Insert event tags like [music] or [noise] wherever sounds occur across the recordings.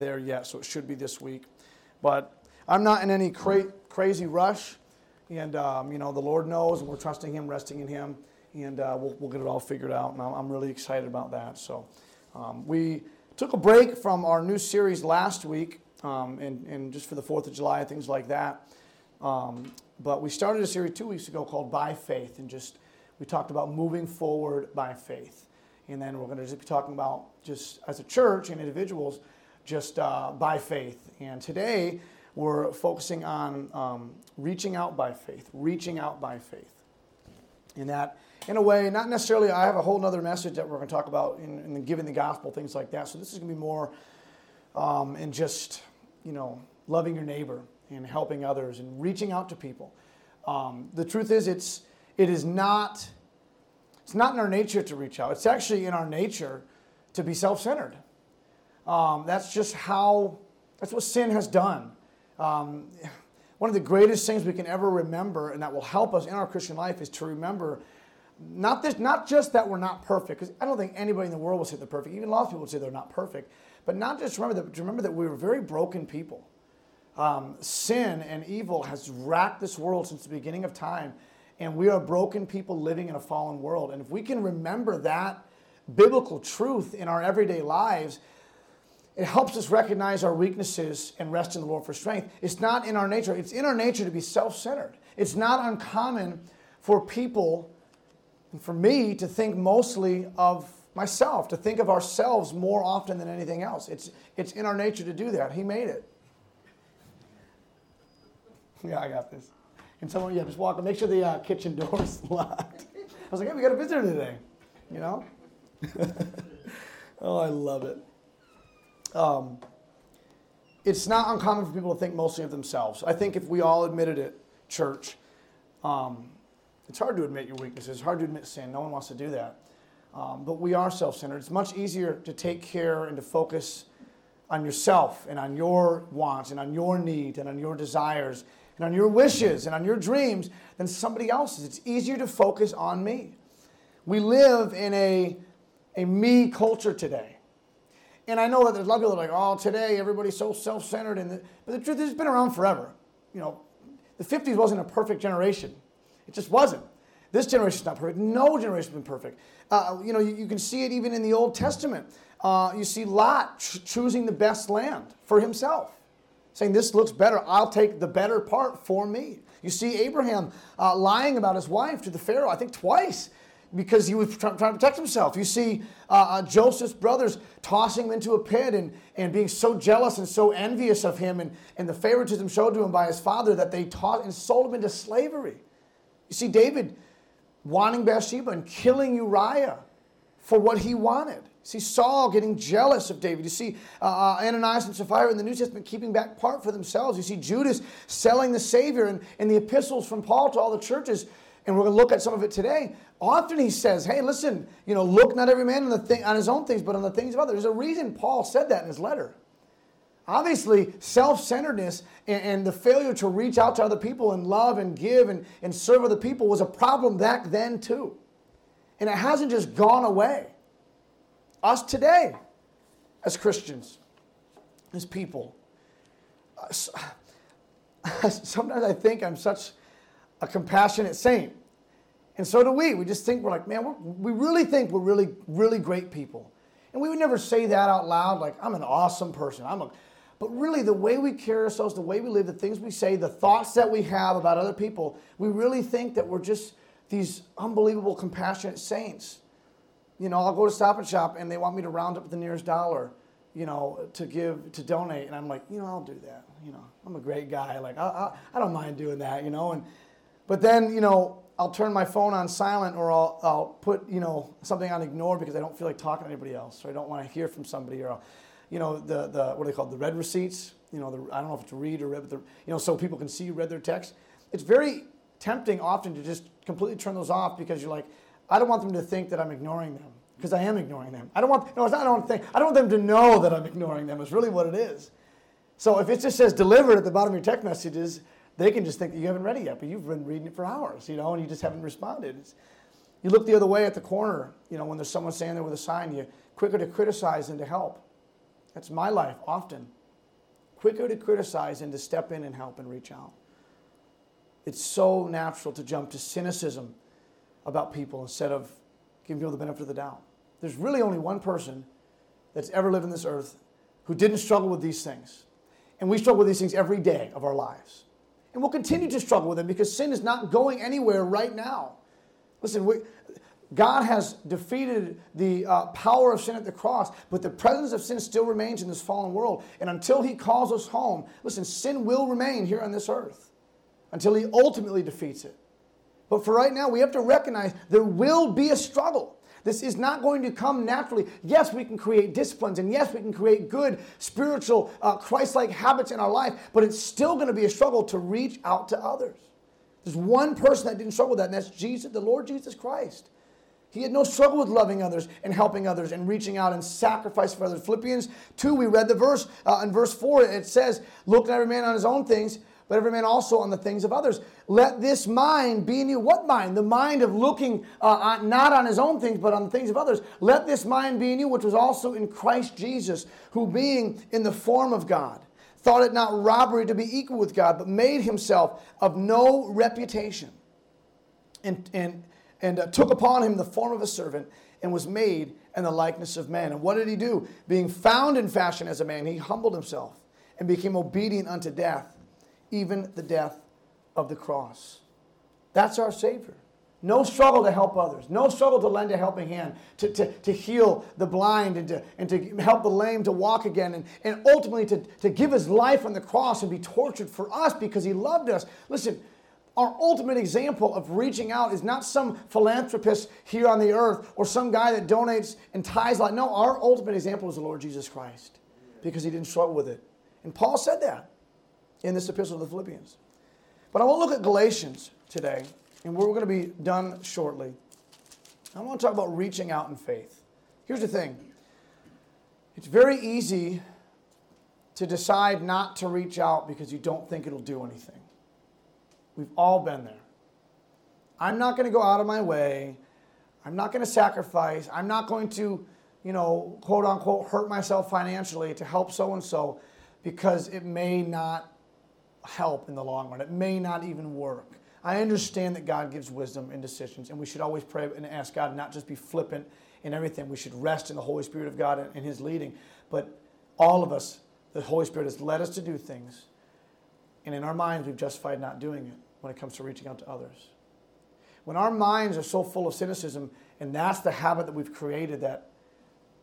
there yet, so it should be this week. But I'm not in any cra- crazy rush, and um, you know the Lord knows, and we're trusting Him, resting in Him, and uh, we'll, we'll get it all figured out. And I'm, really excited about that. So um, we took a break from our new series last week, um, and, and just for the Fourth of July, things like that. Um, but we started a series two weeks ago called By Faith, and just we talked about moving forward by faith. And then we're going to just be talking about just as a church and individuals just uh, by faith. And today we're focusing on um, reaching out by faith, reaching out by faith. And that, in a way, not necessarily, I have a whole other message that we're going to talk about in, in giving the gospel, things like that. So this is going to be more um, in just, you know, loving your neighbor and helping others and reaching out to people. Um, the truth is, it's, it is not, it's not in our nature to reach out. It's actually in our nature to be self-centered. Um, that's just how, that's what sin has done. Um, one of the greatest things we can ever remember and that will help us in our Christian life is to remember not, this, not just that we're not perfect, because I don't think anybody in the world will say they're perfect. Even a lot of people would say they're not perfect. But not just remember that, remember that we were very broken people. Um, sin and evil has racked this world since the beginning of time, and we are broken people living in a fallen world. And if we can remember that biblical truth in our everyday lives, it helps us recognize our weaknesses and rest in the Lord for strength. It's not in our nature. It's in our nature to be self centered. It's not uncommon for people, and for me, to think mostly of myself, to think of ourselves more often than anything else. It's, it's in our nature to do that. He made it. Yeah, I got this. And someone, yeah, just walk. Make sure the uh, kitchen door's [laughs] locked. I was like, hey, we got a visitor today. You know? [laughs] oh, I love it. Um, it's not uncommon for people to think mostly of themselves. I think if we all admitted it, church, um, it's hard to admit your weaknesses. It's hard to admit sin. No one wants to do that. Um, but we are self centered. It's much easier to take care and to focus on yourself and on your wants and on your needs and on your desires and on your wishes and on your dreams than somebody else's. It's easier to focus on me. We live in a, a me culture today. And I know that there's a lot of people that are like, oh, today everybody's so self centered. And but the truth is, it's been around forever. You know, the 50s wasn't a perfect generation, it just wasn't. This generation's not perfect. No generation's been perfect. Uh, you know, you, you, can see it even in the Old Testament. Uh, you see Lot ch- choosing the best land for himself, saying, This looks better. I'll take the better part for me. You see Abraham uh, lying about his wife to the Pharaoh, I think twice because he was trying to protect himself. You see uh, uh, Joseph's brothers tossing him into a pit and, and being so jealous and so envious of him and, and the favoritism showed to him by his father that they taught and sold him into slavery. You see David wanting Bathsheba and killing Uriah for what he wanted. You see Saul getting jealous of David. You see uh, uh Ananias and Sapphira in the New Testament keeping back part for themselves. You see Judas selling the Savior and in the epistles from Paul to all the churches and we're going to look at some of it today. Often he says, "Hey, listen, you know, look not every man on the thing on his own things, but on the things of others." There's a reason Paul said that in his letter. Obviously, self-centeredness and, and the failure to reach out to other people and love and give and, and serve other people was a problem back then too, and it hasn't just gone away. Us today, as Christians, as people, uh, [laughs] sometimes I think I'm such a compassionate saint. And so do we. We just think we're like, man, we really think we're really, really great people. And we would never say that out loud, like, I'm an awesome person. I'm a, but really, the way we carry ourselves, the way we live, the things we say, the thoughts that we have about other people, we really think that we're just these unbelievable, compassionate saints. You know, I'll go to Stop and Shop and they want me to round up the nearest dollar, you know, to give, to donate. And I'm like, you know, I'll do that. You know, I'm a great guy. Like, I, I, I don't mind doing that, you know. And but then, you know, I'll turn my phone on silent or I'll, I'll put, you know, something on ignore because I don't feel like talking to anybody else or I don't want to hear from somebody or, I'll, you know, the, the, what are they called? The read receipts, you know, the, I don't know if it's read or read, but the, you know, so people can see you read their text. It's very tempting often to just completely turn those off because you're like, I don't want them to think that I'm ignoring them because I am ignoring them. I don't want, no, it's not, I don't think, I don't want them to know that I'm ignoring them. It's really what it is. So if it just says delivered at the bottom of your text messages, they can just think that you haven't read it yet, but you've been reading it for hours, you know, and you just haven't responded. It's, you look the other way at the corner, you know, when there's someone standing there with a sign, you're quicker to criticize than to help. That's my life often. Quicker to criticize than to step in and help and reach out. It's so natural to jump to cynicism about people instead of giving people the benefit of the doubt. There's really only one person that's ever lived on this earth who didn't struggle with these things. And we struggle with these things every day of our lives. And we'll continue to struggle with them because sin is not going anywhere right now. Listen, we, God has defeated the uh, power of sin at the cross, but the presence of sin still remains in this fallen world. And until He calls us home, listen, sin will remain here on this earth until He ultimately defeats it. But for right now, we have to recognize there will be a struggle. This is not going to come naturally. Yes, we can create disciplines, and yes, we can create good spiritual, uh, Christ like habits in our life, but it's still going to be a struggle to reach out to others. There's one person that didn't struggle with that, and that's Jesus, the Lord Jesus Christ. He had no struggle with loving others and helping others and reaching out and sacrifice for others. Philippians 2, we read the verse. Uh, in verse 4, it says, Look at every man on his own things, but every man also on the things of others. Let this mind be in you. What mind? The mind of looking uh, on, not on his own things, but on the things of others. Let this mind be in you, which was also in Christ Jesus, who being in the form of God, thought it not robbery to be equal with God, but made himself of no reputation, and, and, and uh, took upon him the form of a servant, and was made in the likeness of man. And what did he do? Being found in fashion as a man, he humbled himself and became obedient unto death even the death of the cross. That's our Savior. No struggle to help others. No struggle to lend a helping hand, to, to, to heal the blind and to, and to help the lame to walk again, and, and ultimately to, to give his life on the cross and be tortured for us because he loved us. Listen, our ultimate example of reaching out is not some philanthropist here on the earth or some guy that donates and ties a like. No, our ultimate example is the Lord Jesus Christ because he didn't struggle with it. And Paul said that in this epistle to the Philippians. But I want to look at Galatians today, and we're going to be done shortly. I want to talk about reaching out in faith. Here's the thing it's very easy to decide not to reach out because you don't think it'll do anything. We've all been there. I'm not going to go out of my way. I'm not going to sacrifice. I'm not going to, you know, quote unquote, hurt myself financially to help so and so because it may not help in the long run. It may not even work. I understand that God gives wisdom in decisions, and we should always pray and ask God not just be flippant in everything. We should rest in the Holy Spirit of God and His leading. But all of us, the Holy Spirit has led us to do things, and in our minds, we've justified not doing it when it comes to reaching out to others. When our minds are so full of cynicism, and that's the habit that we've created that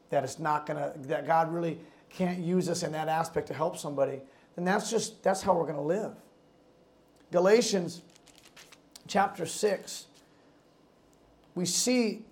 that it's not gonna that God really can't use us in that aspect to help somebody, then that's just that's how we're going to live. Galatians chapter 6 we see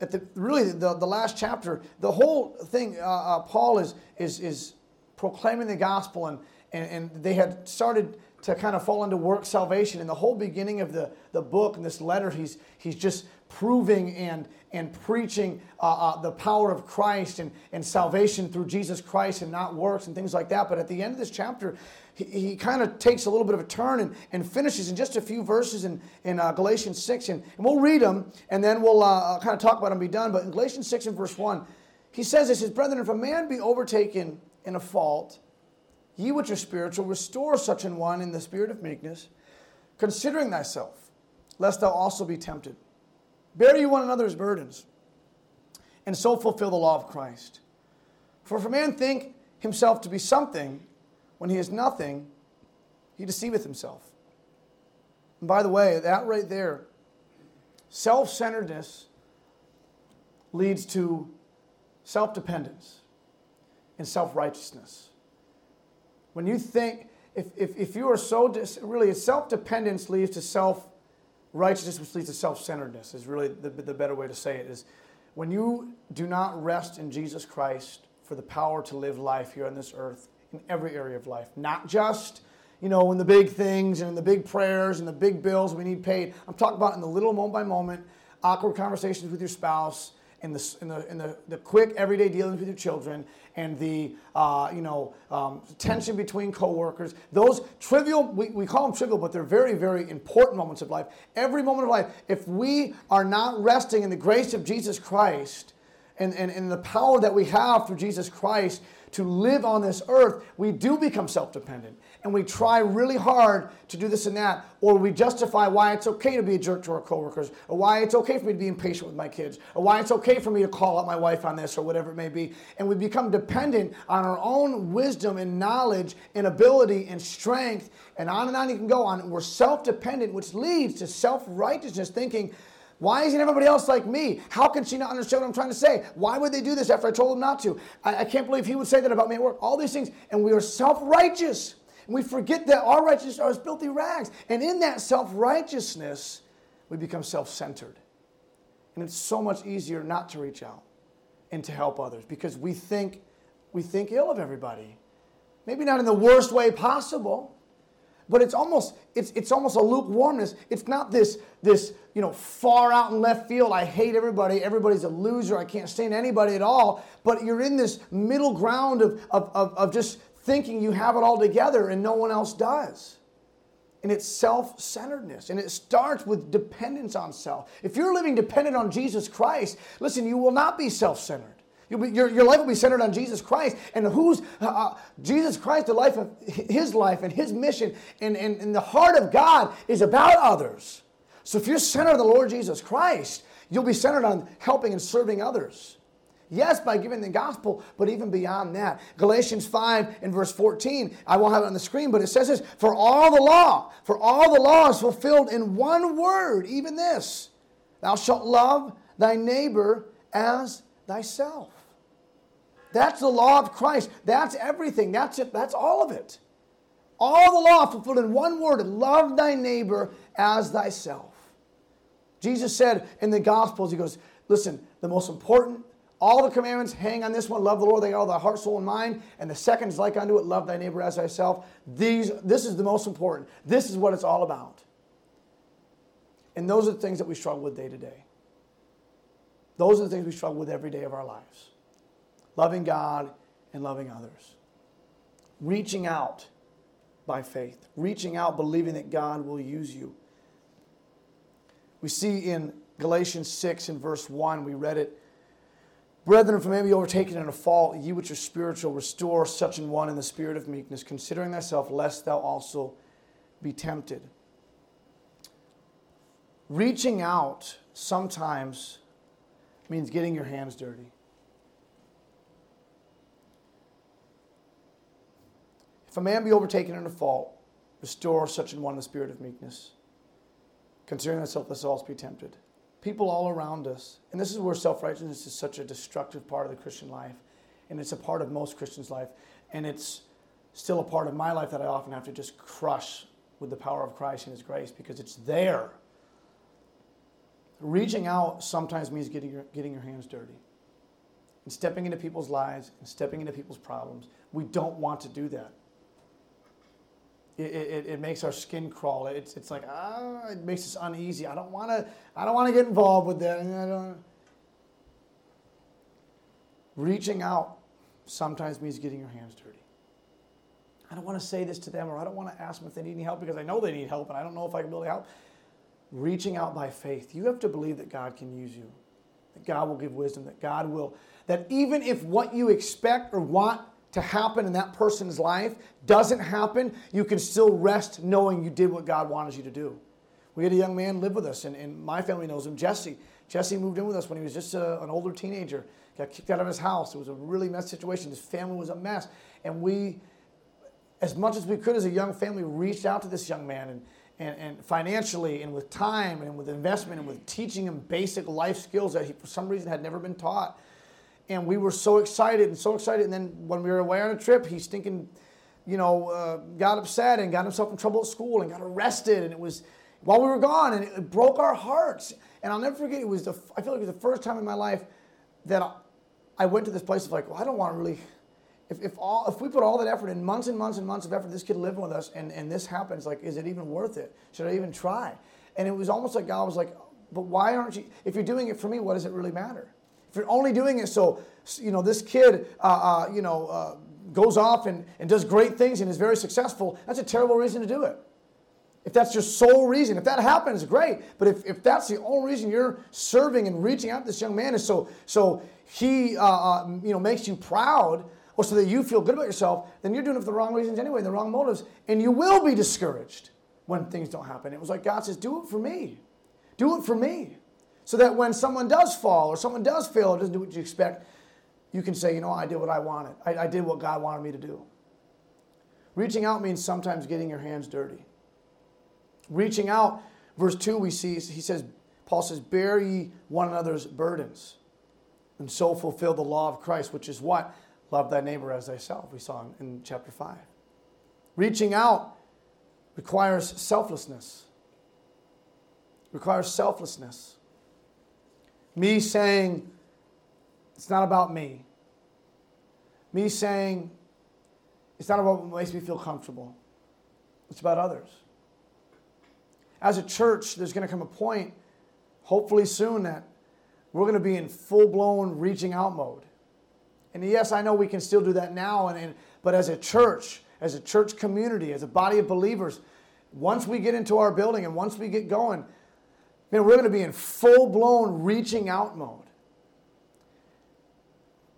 at the really the, the last chapter the whole thing uh, uh, paul is is is proclaiming the gospel and, and and they had started to kind of fall into work salvation in the whole beginning of the, the book and this letter he's he's just proving and, and preaching uh, uh, the power of Christ and, and salvation through Jesus Christ and not works and things like that. But at the end of this chapter, he, he kind of takes a little bit of a turn and, and finishes in just a few verses in, in uh, Galatians 6. And, and we'll read them and then we'll uh, uh kind of talk about them and be done. But in Galatians 6 and verse 1, he says this, his brethren, if a man be overtaken in a fault, ye which are spiritual, restore such an one in the spirit of meekness, considering thyself, lest thou also be tempted. Bear you one another's burdens, and so fulfill the law of Christ. For if a man think himself to be something when he is nothing, he deceiveth himself. And by the way, that right there, self centeredness leads to self dependence and self righteousness. When you think, if, if, if you are so, dis, really, self dependence leads to self righteousness which leads to self-centeredness is really the, the better way to say it is when you do not rest in jesus christ for the power to live life here on this earth in every area of life. Not just you know in the big things and in the big prayers and the big bills we need paid. I'm talking about in the little moment by moment awkward conversations with your spouse in the, in the, in the, the quick everyday dealings with your children and the uh, you know um, tension between coworkers those trivial we, we call them trivial but they're very very important moments of life every moment of life if we are not resting in the grace of jesus christ and, and, and the power that we have through Jesus Christ to live on this earth, we do become self dependent. And we try really hard to do this and that, or we justify why it's okay to be a jerk to our coworkers, or why it's okay for me to be impatient with my kids, or why it's okay for me to call out my wife on this, or whatever it may be. And we become dependent on our own wisdom and knowledge and ability and strength, and on and on you can go on. And we're self dependent, which leads to self righteousness, thinking, why isn't everybody else like me? How can she not understand what I'm trying to say? Why would they do this after I told them not to? I, I can't believe he would say that about me at work. All these things. And we are self righteous. And we forget that our righteousness are as filthy rags. And in that self righteousness, we become self centered. And it's so much easier not to reach out and to help others because we think, we think ill of everybody. Maybe not in the worst way possible, but it's almost it's, it's almost a lukewarmness it's not this this you know far out in left field i hate everybody everybody's a loser i can't stand anybody at all but you're in this middle ground of, of, of, of just thinking you have it all together and no one else does and it's self-centeredness and it starts with dependence on self if you're living dependent on jesus christ listen you will not be self-centered be, your, your life will be centered on Jesus Christ and who's uh, uh, Jesus Christ, the life of his life and his mission and, and, and the heart of God is about others. So if you're centered on the Lord Jesus Christ, you'll be centered on helping and serving others. Yes, by giving the gospel, but even beyond that. Galatians 5 and verse 14, I won't have it on the screen, but it says this For all the law, for all the law is fulfilled in one word, even this Thou shalt love thy neighbor as thyself. That's the law of Christ. That's everything. That's it. That's all of it. All the law fulfilled in one word love thy neighbor as thyself. Jesus said in the Gospels, He goes, Listen, the most important, all the commandments hang on this one love the Lord thy God, thy heart, soul, and mind. And the second is like unto it love thy neighbor as thyself. These, this is the most important. This is what it's all about. And those are the things that we struggle with day to day. Those are the things we struggle with every day of our lives loving God and loving others. Reaching out by faith, reaching out believing that God will use you. We see in Galatians 6 and verse 1, we read it. Brethren, if a man be overtaken in a fault, ye which are spiritual, restore such an one in the spirit of meekness, considering thyself, lest thou also be tempted. Reaching out sometimes means getting your hands dirty. If a man be overtaken in a fault, restore such an one in the spirit of meekness, considering thyself lest thou also be tempted. People all around us, and this is where self righteousness is such a destructive part of the Christian life, and it's a part of most Christians' life, and it's still a part of my life that I often have to just crush with the power of Christ and His grace because it's there. Reaching out sometimes means getting your, getting your hands dirty and stepping into people's lives and stepping into people's problems. We don't want to do that it, it, it, makes our skin crawl. It's, it's like, ah, it makes us uneasy. I don't want to, I don't want to get involved with that. I don't. Reaching out sometimes means getting your hands dirty. I don't want to say this to them or I don't want to ask them if they need any help because I know they need help and I don't know if I can really help. Reaching out by faith. You have to believe that God can use you, that God will give wisdom, that God will, that even if what you expect or want to happen in that person's life doesn't happen, you can still rest knowing you did what God wanted you to do. We had a young man live with us, and, and my family knows him, Jesse. Jesse moved in with us when he was just a, an older teenager, got kicked out of his house. It was a really mess situation. His family was a mess. And we, as much as we could as a young family, reached out to this young man and, and, and financially and with time and with investment and with teaching him basic life skills that he, for some reason, had never been taught and we were so excited and so excited. And then when we were away on a trip, he stinking, you know, uh, got upset and got himself in trouble at school and got arrested. And it was while we were gone, and it broke our hearts. And I'll never forget. It was the I feel like it was the first time in my life that I, I went to this place of like, well, I don't want to really. If, if, all, if we put all that effort in months and months and months of effort, this kid living with us, and, and this happens, like, is it even worth it? Should I even try? And it was almost like God was like, but why aren't you? If you're doing it for me, what does it really matter? If you're only doing it so, you know, this kid, uh, uh, you know, uh, goes off and, and does great things and is very successful, that's a terrible reason to do it. If that's your sole reason, if that happens, great. But if, if that's the only reason you're serving and reaching out to this young man is so so he uh, uh, you know makes you proud or so that you feel good about yourself, then you're doing it for the wrong reasons anyway, the wrong motives, and you will be discouraged when things don't happen. It was like God says, do it for me. Do it for me. So that when someone does fall or someone does fail or doesn't do what you expect, you can say, you know, I did what I wanted. I, I did what God wanted me to do. Reaching out means sometimes getting your hands dirty. Reaching out, verse 2, we see, he says, Paul says, bear ye one another's burdens, and so fulfill the law of Christ, which is what? Love thy neighbor as thyself, we saw in, in chapter 5. Reaching out requires selflessness. Requires selflessness. Me saying, it's not about me. Me saying, it's not about what makes me feel comfortable. It's about others. As a church, there's going to come a point, hopefully soon, that we're going to be in full blown reaching out mode. And yes, I know we can still do that now, and, and, but as a church, as a church community, as a body of believers, once we get into our building and once we get going, man, we're going to be in full blown reaching out mode.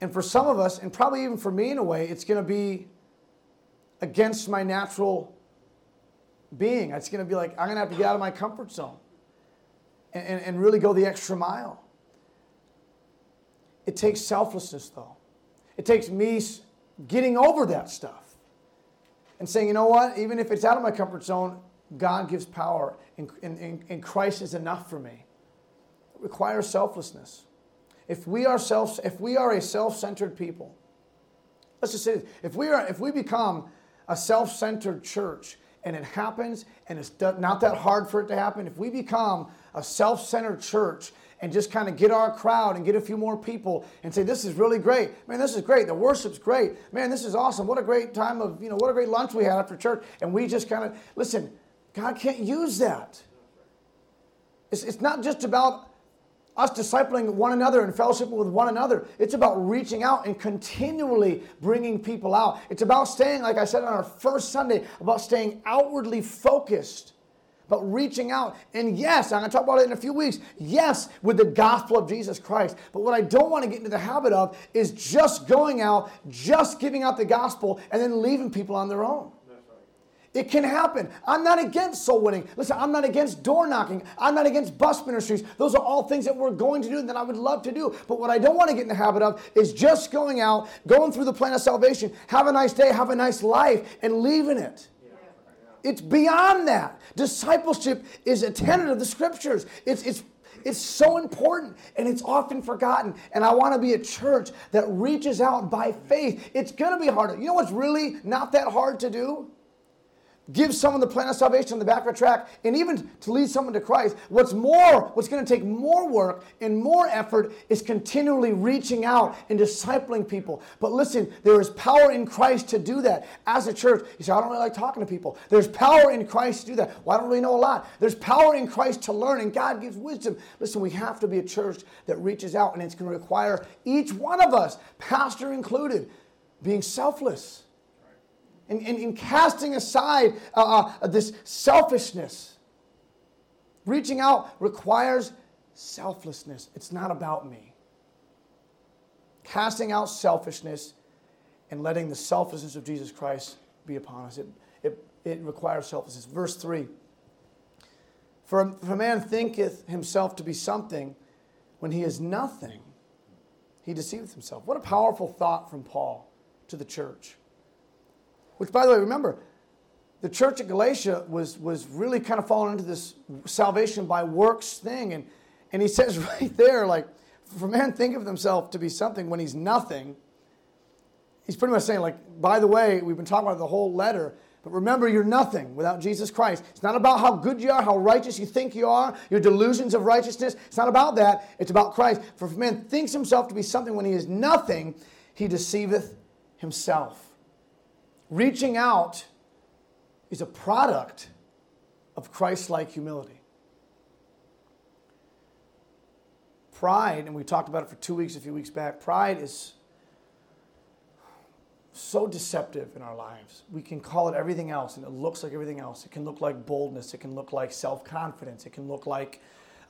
And for some of us, and probably even for me in a way, it's going to be against my natural being. It's going to be like, I'm going to have to get out of my comfort zone and, and, and really go the extra mile. It takes selflessness, though. It takes me getting over that stuff and saying, you know what, even if it's out of my comfort zone, God gives power, and, and, and Christ is enough for me. It requires selflessness. If we are self, if we are a self-centered people, let's just say, this, if we are, if we become a self-centered church, and it happens, and it's not that hard for it to happen, if we become a self-centered church and just kind of get our crowd and get a few more people and say, this is really great. Man, this is great. The worship's great. Man, this is awesome. What a great time of, you know, what a great lunch we had after church. And we just kind of, listen, God can't use that. It's, it's not just about us discipling one another and fellowship with one another. It's about reaching out and continually bringing people out. It's about staying, like I said on our first Sunday, about staying outwardly focused but reaching out. And yes, I'm going to talk about it in a few weeks. Yes, with the gospel of Jesus Christ. But what I don't want to get into the habit of is just going out, just giving out the gospel, and then leaving people on their own. It can happen. I'm not against soul winning. Listen, I'm not against door knocking. I'm not against bus ministries. Those are all things that we're going to do and that I would love to do. But what I don't want to get in the habit of is just going out, going through the plan of salvation, have a nice day, have a nice life, and leaving it. It's beyond that. Discipleship is a tenet of the scriptures. It's, it's, it's so important and it's often forgotten. And I want to be a church that reaches out by faith. It's going to be harder. You know what's really not that hard to do? Give someone the plan of salvation on the back of a track, and even to lead someone to Christ. What's more, what's going to take more work and more effort is continually reaching out and discipling people. But listen, there is power in Christ to do that. As a church, you say, I don't really like talking to people. There's power in Christ to do that. Well, I don't really know a lot. There's power in Christ to learn, and God gives wisdom. Listen, we have to be a church that reaches out, and it's going to require each one of us, pastor included, being selfless and, in, and casting aside uh, uh, this selfishness. Reaching out requires selflessness. It's not about me. Casting out selfishness and letting the selflessness of Jesus Christ be upon us. It, it, it requires selflessness. Verse 3 For if a man thinketh himself to be something when he is nothing, he deceiveth himself. What a powerful thought from Paul to the church. Which, by the way, remember, the church at Galatia was, was really kind of falling into this salvation by works thing. And, and he [laughs] says right there, like, for man think of himself to be something when he's nothing, he's pretty much saying, like, by the way, we've been talking about the whole letter, but remember, you're nothing without Jesus Christ. It's not about how good you are, how righteous you think you are, your delusions of righteousness. It's not about that. It's about Christ. For if man thinks himself to be something when he is nothing, he deceiveth himself. Reaching out is a product of Christ like humility. Pride, and we talked about it for two weeks, a few weeks back, pride is so deceptive in our lives. We can call it everything else, and it looks like everything else. It can look like boldness. It can look like self-confidence. It can look like,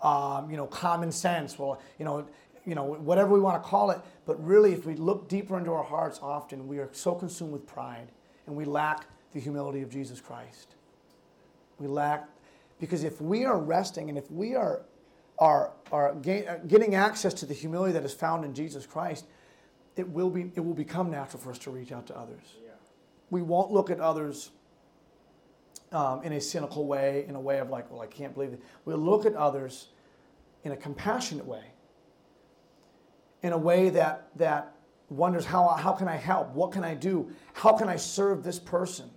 um, you know, common sense. Well, you know, you know, whatever we want to call it. But really, if we look deeper into our hearts, often we are so consumed with pride, and we lack the humility of Jesus Christ. We lack because if we are resting, and if we are are are getting access to the humility that is found in Jesus Christ it will, be, it will become natural for us to reach out to others. Yeah. We won't look at others um, in a cynical way, in a way of like, well, I can't believe it. We'll look at others in a compassionate way, in a way that, that wonders how, how can I help? What can I do? How can I serve this person?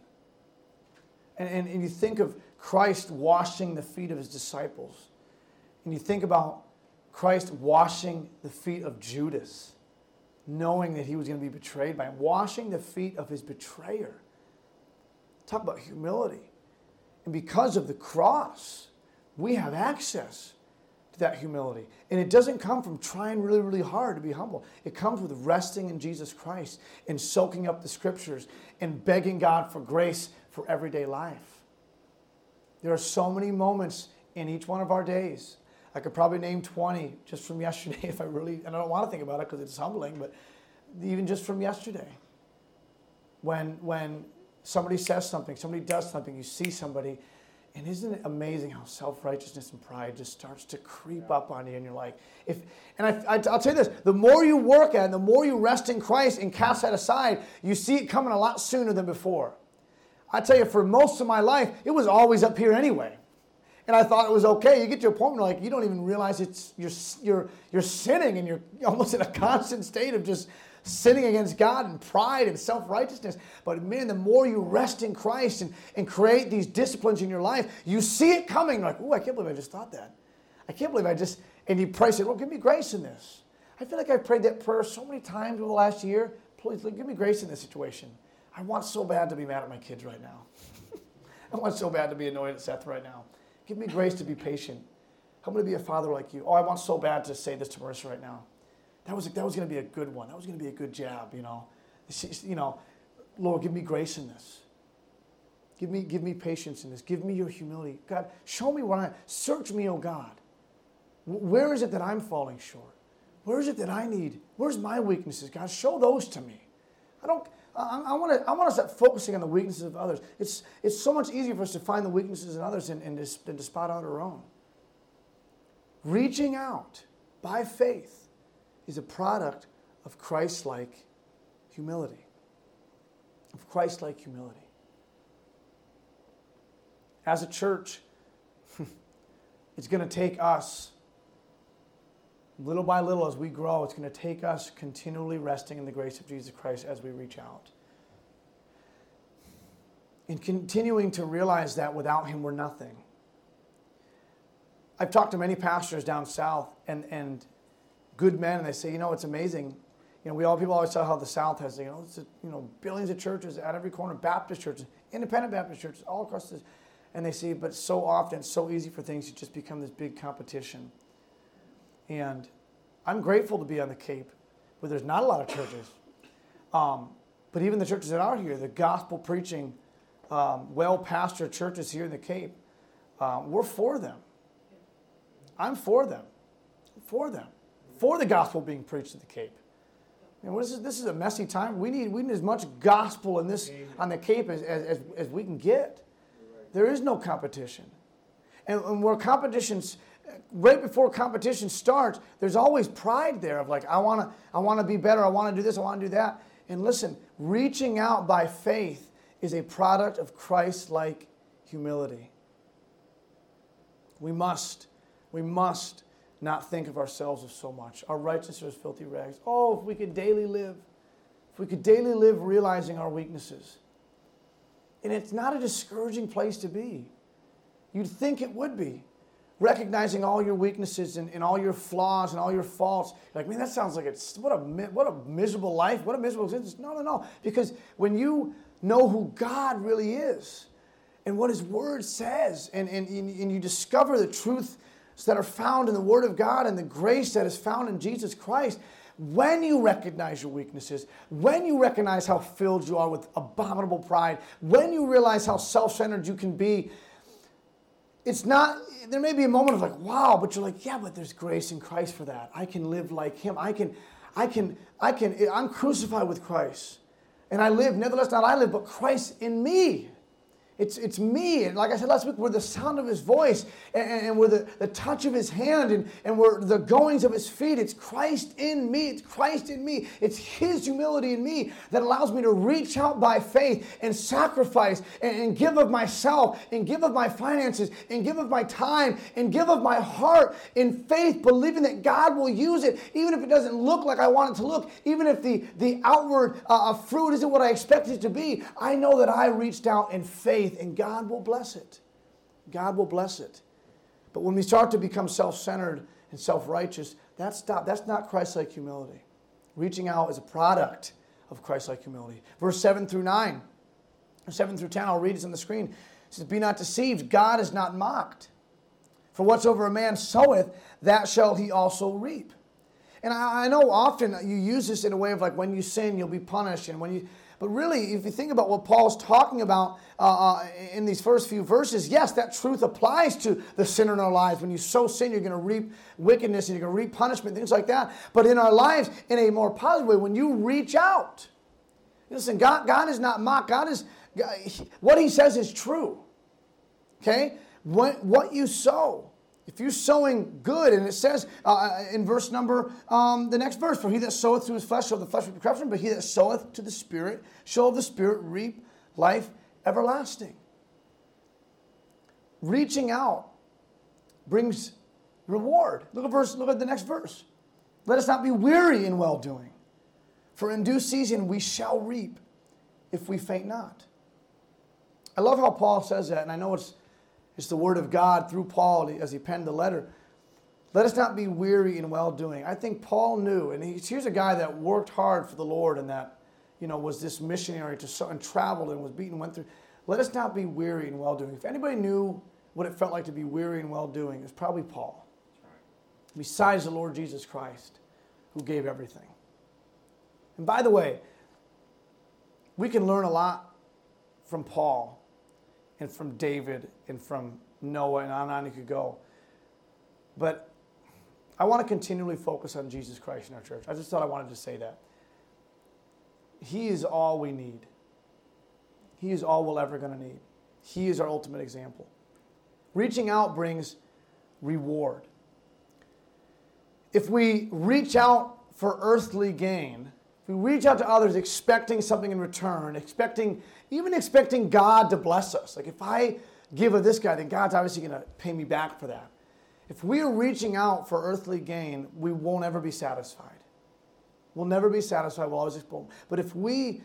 And, and, and you think of Christ washing the feet of his disciples, and you think about Christ washing the feet of Judas knowing that he was going to be betrayed by him, washing the feet of his betrayer. Talk about humility. And because of the cross, we have access that humility. And it doesn't come from trying really, really hard to be humble. It comes with resting in Jesus Christ and soaking up the scriptures and begging God for grace for everyday life. There are so many moments in each one of our days I could probably name 20 just from [laughs] yesterday if I really, and I don't want to think about it because it's humbling, but even just from yesterday. When, when somebody says something, somebody does something, you see somebody, and isn't it amazing how self righteousness and pride just starts to creep yeah. up on you? And you're like, if, and I, I, will tell you this the more you work at the more you rest in Christ and cast that aside, you see it coming a lot sooner than before. I tell you, for most of my life, it was always up here anyway and I thought it was okay. You get to a point where like you don't even realize it's you're you're you're sinning and you're almost in a [laughs] constant state of just sinning against God and pride and self-righteousness. But man, the more you rest in Christ and, and create these disciplines in your life, you see it coming. Like, oh, I can't believe I just thought that. I can't believe I just and you pray, say, well, give me grace in this. I feel like I've prayed that prayer so many times over the last year. Please give me grace in this situation. I want so bad to be mad at my kids right now. [laughs] I want so bad to be annoyed at Seth right now. Give me grace to be patient. I'm going to be a father like you. Oh, I want so bad to say this to Marissa right now. That was, that was going to be a good one. That was going to be a good jab, you know. You know, Lord, give me grace in this. Give me, give me patience in this. Give me your humility. God, show me what I, search me, oh God. Where is it that I'm falling short? Where is it that I need? Where's my weaknesses? God, show those to me. I don't, I, want to I want to start focusing on the weaknesses of others. It's, it's so much easier for us to find the weaknesses in others than, than, to, than to spot out our own. Reaching out by faith is a product of Christ like humility. Of Christ like humility. As a church, [laughs] it's going to take us little by little, as we grow, it's going to take us continually resting in the grace of Jesus Christ as we reach out. And continuing to realize that without Him, we're nothing. I've talked to many pastors down south and, and good men, and they say, you know, it's amazing. You know, we all people always tell how the South has, you know, a, you know, billions of churches at every corner, Baptist churches, independent Baptist churches, all across this. And they see, but so often, it's so easy for things to just become this big competition. And I'm grateful to be on the Cape, where there's not a lot of churches. Um, but even the churches that are here, the gospel preaching, um, well pastored churches here in the Cape, um, we're for them. I'm for them. For them. For the gospel being preached at the Cape. You know, this, is, this is a messy time. We need, we need as much gospel in this, on the Cape as, as, as we can get. There is no competition. And, and where competition's right before competition starts, there's always pride there of like, I want to I wanna be better, I want to do this, I want to do that. And listen, reaching out by faith is a product of Christ like humility. We must, we must not think of ourselves as so much. Our righteousness is filthy rags. Oh, if we could daily live, if we could daily live realizing our weaknesses. And it's not a discouraging place to be. You'd think it would be recognizing all your weaknesses and, and, all your flaws and all your faults. Like, man, that sounds like it's what a what a miserable life, what a miserable existence. No, no, no. Because when you know who God really is and what His Word says, and, and, and you discover the truths that are found in the Word of God and the grace that is found in Jesus Christ, when you recognize your weaknesses, when you recognize how filled you are with abominable pride, when you realize how self centered you can be, it's not, there may be a moment of like, wow, but you're like, yeah, but there's grace in Christ for that. I can live like Him. I can, I can, I can, I'm crucified with Christ. And I live, nevertheless, not I live, but Christ in me. It's, it's me. And like I said last week, we're the sound of his voice and, and we're the, the touch of his hand and, and we're the goings of his feet. It's Christ in me. It's Christ in me. It's his humility in me that allows me to reach out by faith and sacrifice and, and give of myself and give of my finances and give of my time and give of my heart in faith, believing that God will use it, even if it doesn't look like I want it to look, even if the, the outward uh, fruit isn't what I expect it to be. I know that I reached out in faith faith, and God will bless it. God will bless it. But when we start to become self centered and self righteous, that's not, that's not Christ like humility. Reaching out is a product of Christ like humility. Verse 7 through 9, 7 through 10, I'll read it on the screen. It says, Be not deceived, God is not mocked. For whatsoever a man soweth, that shall he also reap. And I, I know often you use this in a way of like when you sin, you'll be punished. And when you, but really, if you think about what Paul's talking about uh, uh, in these first few verses, yes, that truth applies to the sinner in our lives. When you sow sin, you're going to reap wickedness and you're going to reap punishment, things like that. But in our lives, in a more positive way, when you reach out, listen, God, God is not mocked. God is, what he says is true. Okay? What you sow, if you're sowing good, and it says uh, uh, in verse number, um, the next verse, for he that soweth to his flesh shall the flesh reap corruption, but he that soweth to the Spirit shall the Spirit reap life everlasting. Reaching out brings reward. Look at verse. Look at the next verse. Let us not be weary in well doing, for in due season we shall reap if we faint not. I love how Paul says that, and I know it's it's the word of God through Paul as he penned the letter. Let us not be weary in well doing. I think Paul knew, and he's, here's a guy that worked hard for the Lord and that, you know, was this missionary to and traveled and was beaten, went through. Let us not be weary in well doing. If anybody knew what it felt like to be weary in well doing, it was probably Paul. Besides the Lord Jesus Christ, who gave everything. And by the way, we can learn a lot from Paul and from David and from Noah and on and on you could go. But I want to continually focus on Jesus Christ in our church. I just thought I wanted to say that. He is all we need. He is all we're ever going to need. He is our ultimate example. Reaching out brings reward. If we reach out for earthly gain, we reach out to others expecting something in return, expecting even expecting God to bless us. Like if I give of this guy, then God's obviously going to pay me back for that. If we are reaching out for earthly gain, we won't ever be satisfied. We'll never be satisfied. We'll always expect. But if we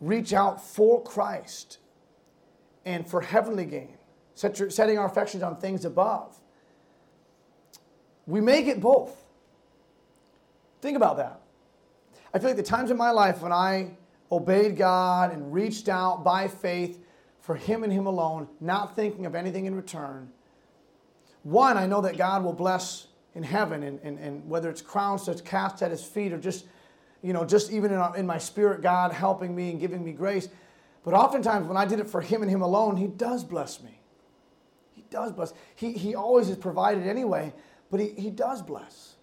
reach out for Christ and for heavenly gain, setting our affections on things above, we may get both. Think about that. I feel like the times in my life when I obeyed God and reached out by faith for Him and Him alone, not thinking of anything in return. One, I know that God will bless in heaven, and, and, and whether it's crowns that's cast at His feet or just, you know, just even in, our, in my spirit, God helping me and giving me grace. But oftentimes, when I did it for Him and Him alone, He does bless me. He does bless. He, he always is provided anyway, but he, he does bless.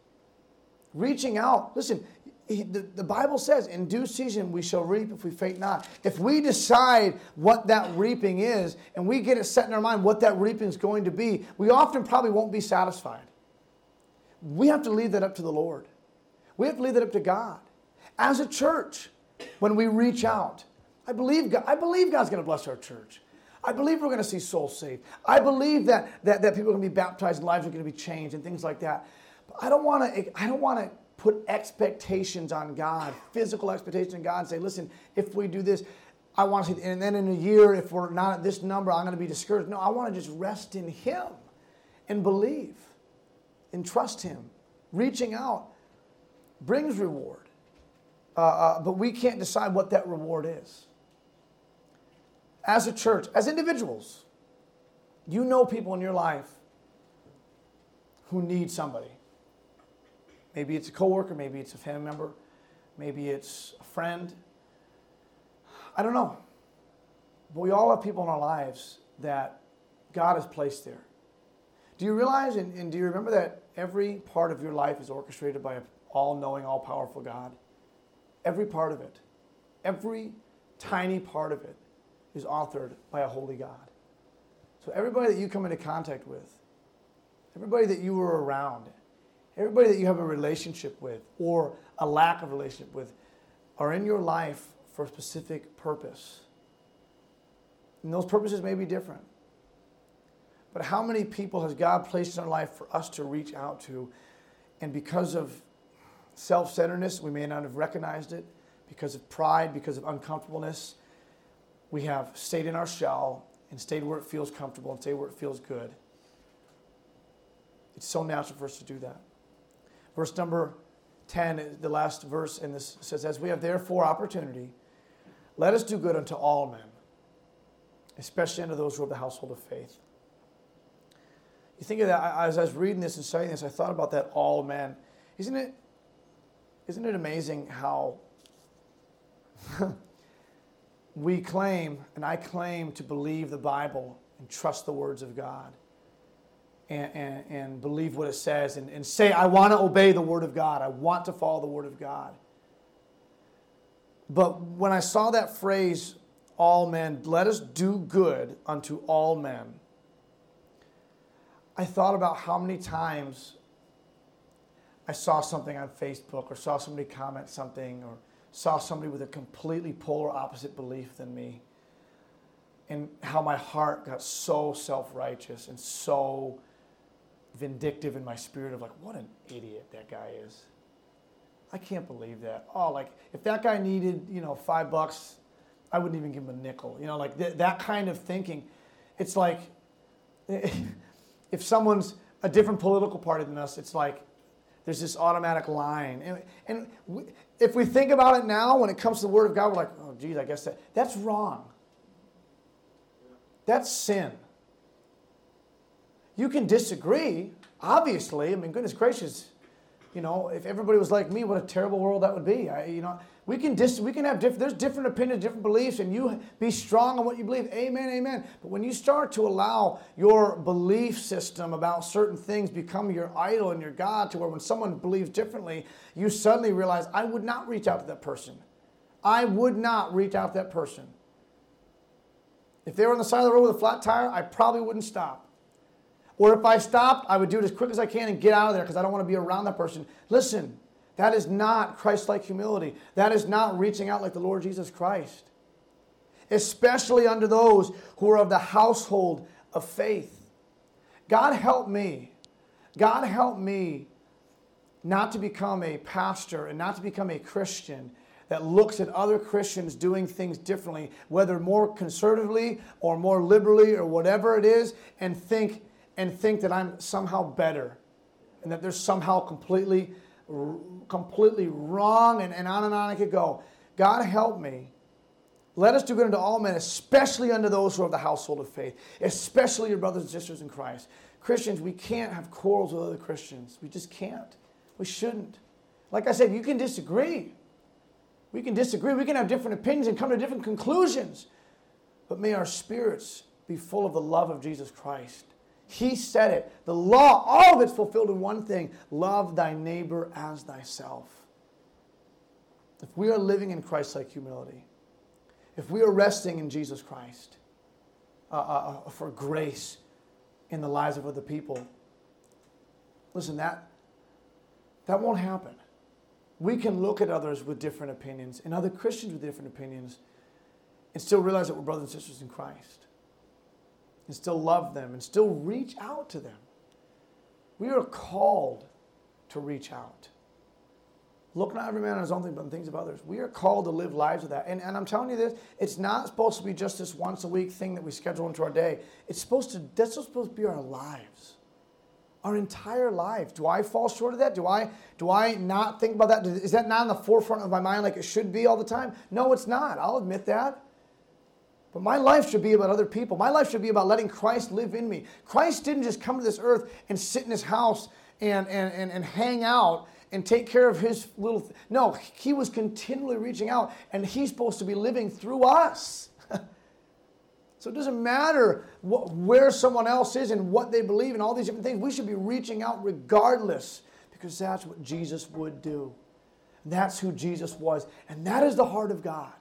Reaching out, listen, the, the Bible says, in due season we shall reap if we faint not. If we decide what that reaping is and we get it set in our mind what that reaping is going to be, we often probably won't be satisfied. We have to leave that up to the Lord. We have to leave that up to God. As a church, when we reach out, I believe, God, I believe God's going to bless our church. I believe we're going to see souls saved. I believe that, that, that people are going to be baptized and lives are going to be changed and things like that. But I don't want to, I don't want to put expectations on God, physical expectations on God, and say, listen, if we do this, I want to see, and then in a year, if we're not at this number, I'm going to be discouraged. No, I want to just rest in Him and believe and trust Him. Reaching out brings reward, uh, uh, but we can't decide what that reward is. As a church, as individuals, you know people in your life who need somebody Maybe it's a coworker, maybe it's a family member, maybe it's a friend. I don't know. But we all have people in our lives that God has placed there. Do you realize and, and do you remember that every part of your life is orchestrated by an all knowing, all powerful God? Every part of it. Every tiny part of it is authored by a holy God. So everybody that you come into contact with, everybody that you were around, everybody that you have a relationship with or a lack of relationship with are in your life for a specific purpose. And those purposes may be different. But how many people has God placed in our life for us to reach out to? And because of self centeredness, we may not have recognized it. Because of pride, because of uncomfortableness, we have stayed in our shell and stayed where it feels comfortable and stayed where it feels good. It's so natural for us to do that. Verse number 10, the last verse in this says, As we have therefore opportunity, let us do good unto all men, especially unto those who are of the household of faith. You think of that, as I was reading this and studying this, I thought about that all men. Isn't it, isn't it amazing how [laughs] we claim, and I claim to believe the Bible and trust the words of God and, and, and believe what it says and, and say, I want to obey the Word of God. I want to follow the Word of God. But when I saw that phrase, all men, let us do good unto all men, I thought about how many times I saw something on Facebook or saw somebody comment something or saw somebody with a completely polar opposite belief than me and how my heart got so self-righteous and so vindictive in my spirit of like, what an idiot that guy is. I can't believe that. Oh, like if that guy needed, you know, five bucks, I wouldn't even give him a nickel. You know, like th- that kind of thinking. It's like [laughs] if someone's a different political party than us, it's like there's this automatic line. And, and we, if we think about it now, when it comes to the Word of God, we're like, oh, geez, I guess that, that's wrong. That's sin. You can disagree, obviously. I mean, goodness gracious, you know, if everybody was like me, what a terrible world that would be. I, you know, we can dis- we can have different. There's different opinions, different beliefs, and you be strong on what you believe. Amen, amen. But when you start to allow your belief system about certain things become your idol and your god, to where when someone believes differently, you suddenly realize, I would not reach out to that person. I would not reach out to that person. If they were on the side of the road with a flat tire, I probably wouldn't stop. Or if I stopped, I would do it as quick as I can and get out of there because I don't want to be around that person. Listen, that is not Christ like humility. That is not reaching out like the Lord Jesus Christ. Especially under those who are of the household of faith. God help me. God help me not to become a pastor and not to become a Christian that looks at other Christians doing things differently, whether more conservatively or more liberally or whatever it is, and think and think that I'm somehow better and that they're somehow completely completely wrong and, and on and on I could go. God help me. Let us do good unto all men, especially unto those who are of the household of faith, especially your brothers and sisters in Christ. Christians, we can't have quarrels with other Christians. We just can't. We shouldn't. Like I said, you can disagree. We can disagree. We can have different opinions and come to different conclusions. But may our spirits be full of the love of Jesus Christ. He said it. The law, all of it's fulfilled in one thing love thy neighbor as thyself. If we are living in Christ like humility, if we are resting in Jesus Christ uh, uh, uh, for grace in the lives of other people, listen, that, that won't happen. We can look at others with different opinions and other Christians with different opinions and still realize that we're brothers and sisters in Christ and still love them and still reach out to them. We are called to reach out. Look not every man on his own thing, but on things of others. We are called to live lives of that. And, and I'm telling you this, it's not supposed to be just this once a week thing that we schedule into our day. It's supposed to, that's supposed to be our lives. Our entire life. Do I fall short of that? Do I do I not think about that? Is that not in the forefront of my mind like it should be all the time? No, it's not. I'll admit that. But my life should be about other people. My life should be about letting Christ live in me. Christ didn't just come to this earth and sit in his house and, and, and, and hang out and take care of his little. Th- no, he was continually reaching out, and he's supposed to be living through us. [laughs] so it doesn't matter where someone else is and what they believe and all these different things. We should be reaching out regardless because that's what Jesus would do. That's who Jesus was. And that is the heart of God.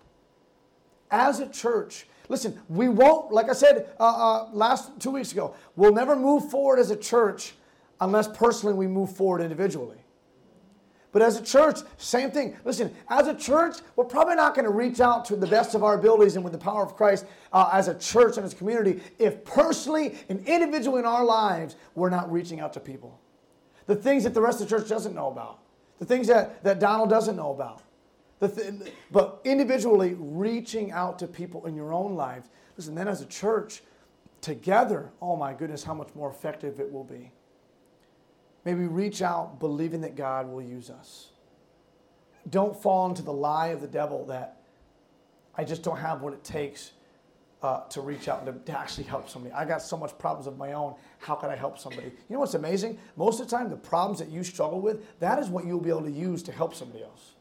As a church, listen, we won't, like I said uh, uh, last two weeks ago, we'll never move forward as a church unless personally we move forward individually. But as a church, same thing. Listen, as a church, we're probably not going to reach out to the best of our abilities and with the power of Christ uh, as a church and as a community if personally and individually in our lives we're not reaching out to people. The things that the rest of the church doesn't know about, the things that, that Donald doesn't know about. Th- but individually reaching out to people in your own lives. Listen, then as a church, together, oh my goodness, how much more effective it will be. May we reach out believing that God will use us. Don't fall into the lie of the devil that I just don't have what it takes uh, to reach out and to, to, actually help somebody. I got so much problems of my own. How can I help somebody? You know what's amazing? Most of the time, the problems that you struggle with, that is what you'll be able to use to help somebody else.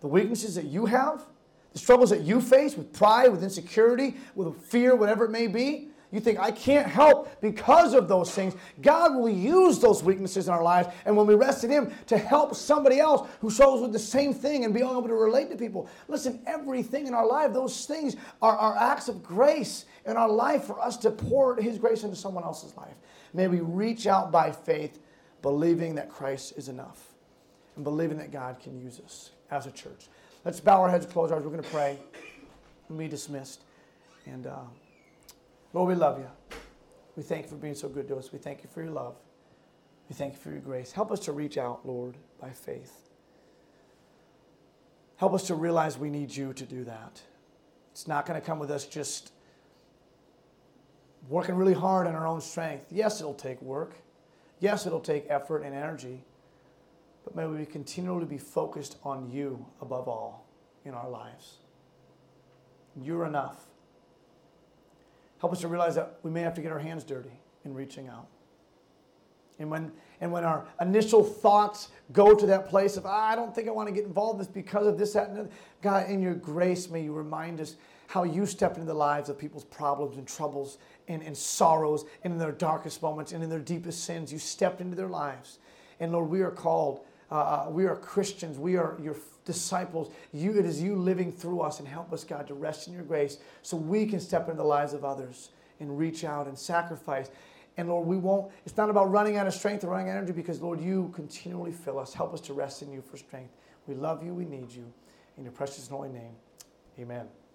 The weaknesses that you have, the struggles that you face with pride, with insecurity, with fear, whatever it may be, you think, I can't help because of those things. God will use those weaknesses in our lives. And when we rest in Him to help somebody else who struggles with the same thing and being able to relate to people. Listen, everything in our life, those things are, are acts of grace in our life for us to pour His grace into someone else's life. May we reach out by faith, believing that Christ is enough and believing that God can use us as a church. Let's bow our heads, close our eyes. We're going to pray and be dismissed. And. Uh, Lord, we love you. We thank you for being so good to us. We thank you for your love. We thank you for your grace. Help us to reach out, Lord, by faith. Help us to realize we need you to do that. It's not going to come with us just working really hard on our own strength. Yes, it'll take work. Yes, it'll take effort and energy. But may we continually be focused on you above all in our lives. You're enough. Help us to realize that we may have to get our hands dirty in reaching out. And when, and when our initial thoughts go to that place of, ah, I don't think I want to get involved in this because of this, that, and that, God, in your grace, may you remind us how you stepped into the lives of people's problems and troubles and, and sorrows and in their darkest moments and in their deepest sins. You stepped into their lives. And Lord, we are called, uh we are Christians, we are your disciples. You, it is you living through us and help us, God, to rest in your grace so we can step into the lives of others and reach out and sacrifice. And Lord, we won't, it's not about running out of strength or running out of energy because, Lord, you continually fill us. Help us to rest in you for strength. We love you. We need you. In your precious and holy name, amen.